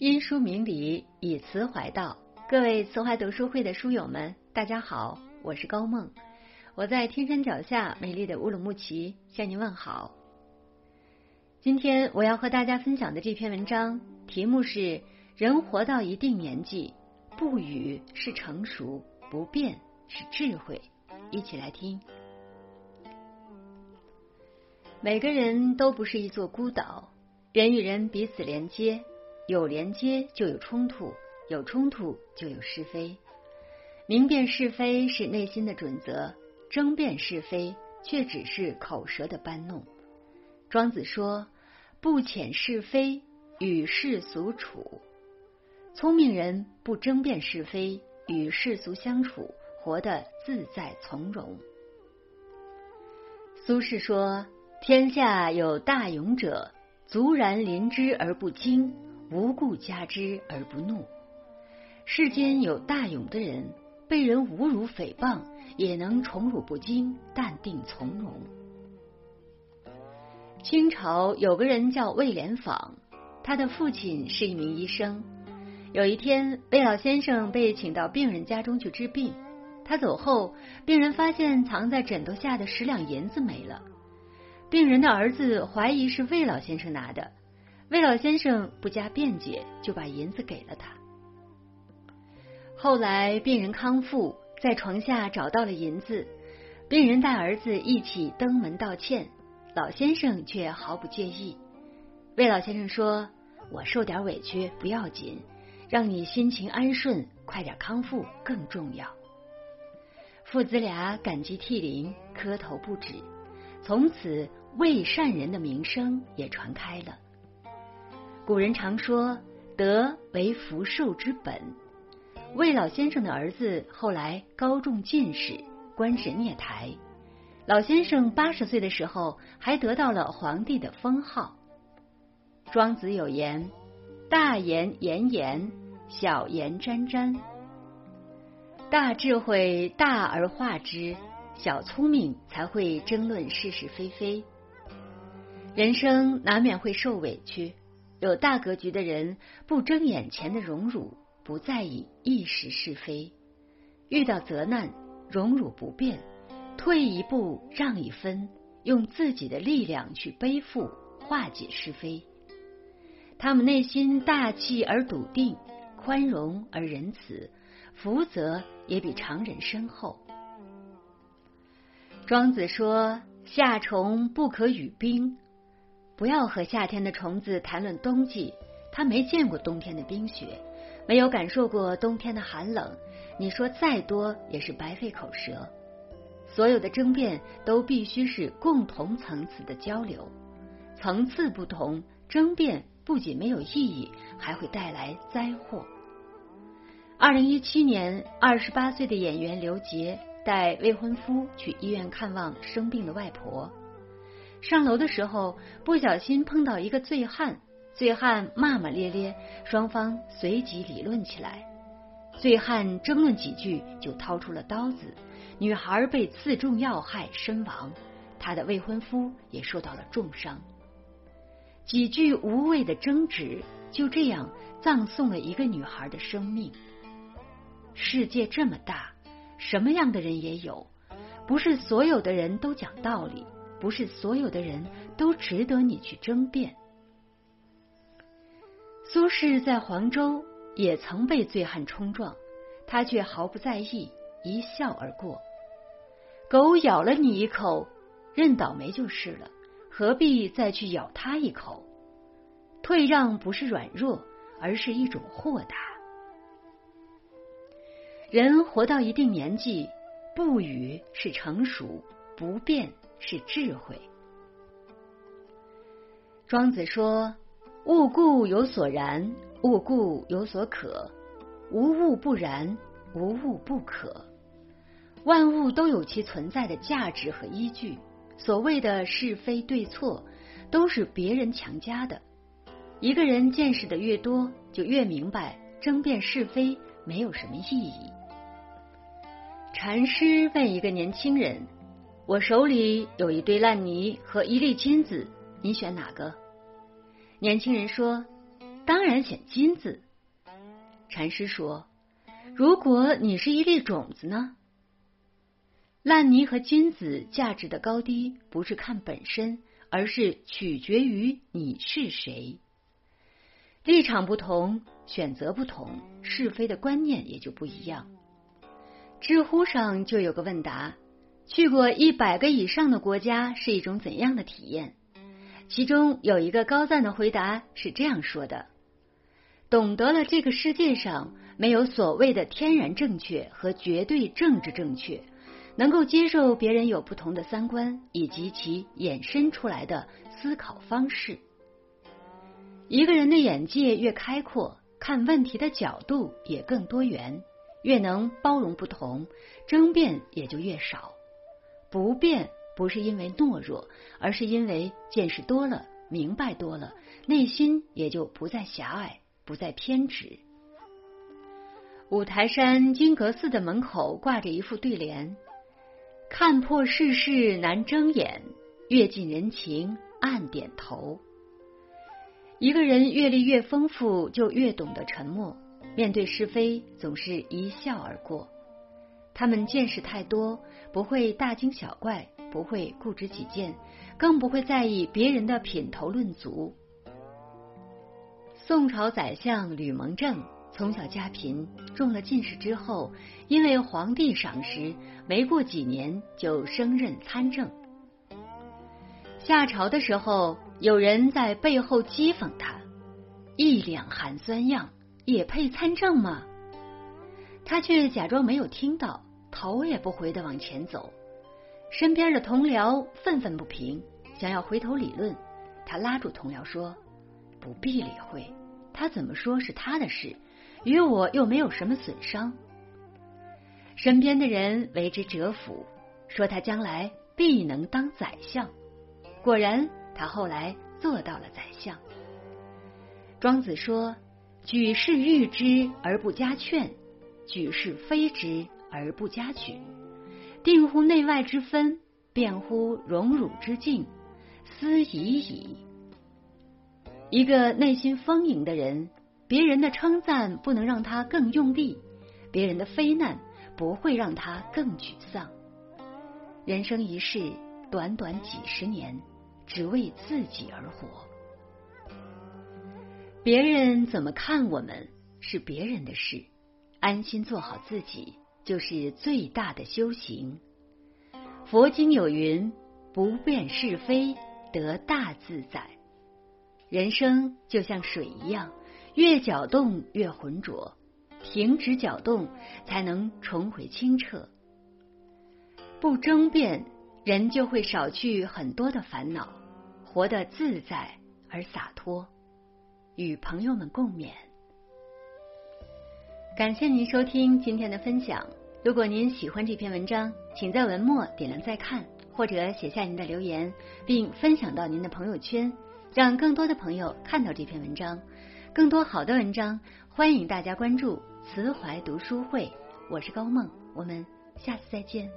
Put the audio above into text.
因书明理，以词怀道。各位词怀读书会的书友们，大家好，我是高梦，我在天山脚下美丽的乌鲁木齐向您问好。今天我要和大家分享的这篇文章题目是：人活到一定年纪，不语是成熟，不变是智慧。一起来听。每个人都不是一座孤岛，人与人彼此连接。有连接就有冲突，有冲突就有是非。明辨是非是内心的准则，争辩是非却只是口舌的搬弄。庄子说：“不遣是非，与世俗处。”聪明人不争辩是非，与世俗相处，活得自在从容。苏轼说：“天下有大勇者，卒然临之而不惊。”无故加之而不怒。世间有大勇的人，被人侮辱诽谤，也能宠辱不惊，淡定从容。清朝有个人叫魏连坊，他的父亲是一名医生。有一天，魏老先生被请到病人家中去治病。他走后，病人发现藏在枕头下的十两银子没了。病人的儿子怀疑是魏老先生拿的。魏老先生不加辩解，就把银子给了他。后来病人康复，在床下找到了银子，病人带儿子一起登门道歉，老先生却毫不介意。魏老先生说：“我受点委屈不要紧，让你心情安顺，快点康复更重要。”父子俩感激涕零，磕头不止。从此，魏善人的名声也传开了。古人常说“德为福寿之本”。魏老先生的儿子后来高中进士，官至颞台。老先生八十岁的时候，还得到了皇帝的封号。庄子有言：“大言炎炎，小言沾沾。”大智慧大而化之，小聪明才会争论是是非非。人生难免会受委屈。有大格局的人不争眼前的荣辱，不在意一时是非。遇到责难，荣辱不变，退一步，让一分，用自己的力量去背负，化解是非。他们内心大气而笃定，宽容而仁慈，福泽也比常人深厚。庄子说：“夏虫不可语冰。”不要和夏天的虫子谈论冬季，他没见过冬天的冰雪，没有感受过冬天的寒冷。你说再多也是白费口舌。所有的争辩都必须是共同层次的交流，层次不同，争辩不仅没有意义，还会带来灾祸。二零一七年，二十八岁的演员刘杰带未婚夫去医院看望生病的外婆。上楼的时候，不小心碰到一个醉汉，醉汉骂骂咧咧，双方随即理论起来。醉汉争论几句，就掏出了刀子，女孩被刺中要害身亡，他的未婚夫也受到了重伤。几句无谓的争执，就这样葬送了一个女孩的生命。世界这么大，什么样的人也有，不是所有的人都讲道理。不是所有的人都值得你去争辩。苏轼在黄州也曾被醉汉冲撞，他却毫不在意，一笑而过。狗咬了你一口，认倒霉就是了，何必再去咬他一口？退让不是软弱，而是一种豁达。人活到一定年纪，不语是成熟，不变。是智慧。庄子说：“物故有所然，物故有所可。无物不然，无物不可。万物都有其存在的价值和依据。所谓的是非对错，都是别人强加的。一个人见识的越多，就越明白争辩是非没有什么意义。”禅师问一个年轻人。我手里有一堆烂泥和一粒金子，你选哪个？年轻人说：“当然选金子。禅师说：“如果你是一粒种子呢？烂泥和金子价值的高低，不是看本身，而是取决于你是谁。立场不同，选择不同，是非的观念也就不一样。”知乎上就有个问答：去过一百个以上的国家是一种怎样的体验？其中有一个高赞的回答是这样说的：懂得了这个世界上没有所谓的天然正确和绝对政治正确，能够接受别人有不同的三观以及其衍生出来的思考方式。一个人的眼界越开阔，看问题的角度也更多元。越能包容不同，争辩也就越少。不变不是因为懦弱，而是因为见识多了，明白多了，内心也就不再狭隘，不再偏执。五台山金阁寺的门口挂着一副对联：“看破世事难睁眼，阅尽人情暗点头。”一个人阅历越丰富，就越懂得沉默。面对是非，总是一笑而过。他们见识太多，不会大惊小怪，不会固执己见，更不会在意别人的品头论足。宋朝宰相吕蒙正从小家贫，中了进士之后，因为皇帝赏识，没过几年就升任参政。下朝的时候，有人在背后讥讽他：“一脸寒酸样。”也配参政吗？他却假装没有听到，头也不回的往前走。身边的同僚愤愤不平，想要回头理论。他拉住同僚说：“不必理会，他怎么说是他的事，与我又没有什么损伤。”身边的人为之折服，说他将来必能当宰相。果然，他后来做到了宰相。庄子说。举世誉之而不加劝，举世非之而不加举，定乎内外之分，辩乎荣辱之境，思已矣。一个内心丰盈的人，别人的称赞不能让他更用力，别人的非难不会让他更沮丧。人生一世，短短几十年，只为自己而活。别人怎么看我们是别人的事，安心做好自己就是最大的修行。佛经有云：“不辨是非，得大自在。”人生就像水一样，越搅动越浑浊，停止搅动才能重回清澈。不争辩，人就会少去很多的烦恼，活得自在而洒脱。与朋友们共勉。感谢您收听今天的分享。如果您喜欢这篇文章，请在文末点亮再看，或者写下您的留言，并分享到您的朋友圈，让更多的朋友看到这篇文章。更多好的文章，欢迎大家关注慈怀读书会。我是高梦，我们下次再见。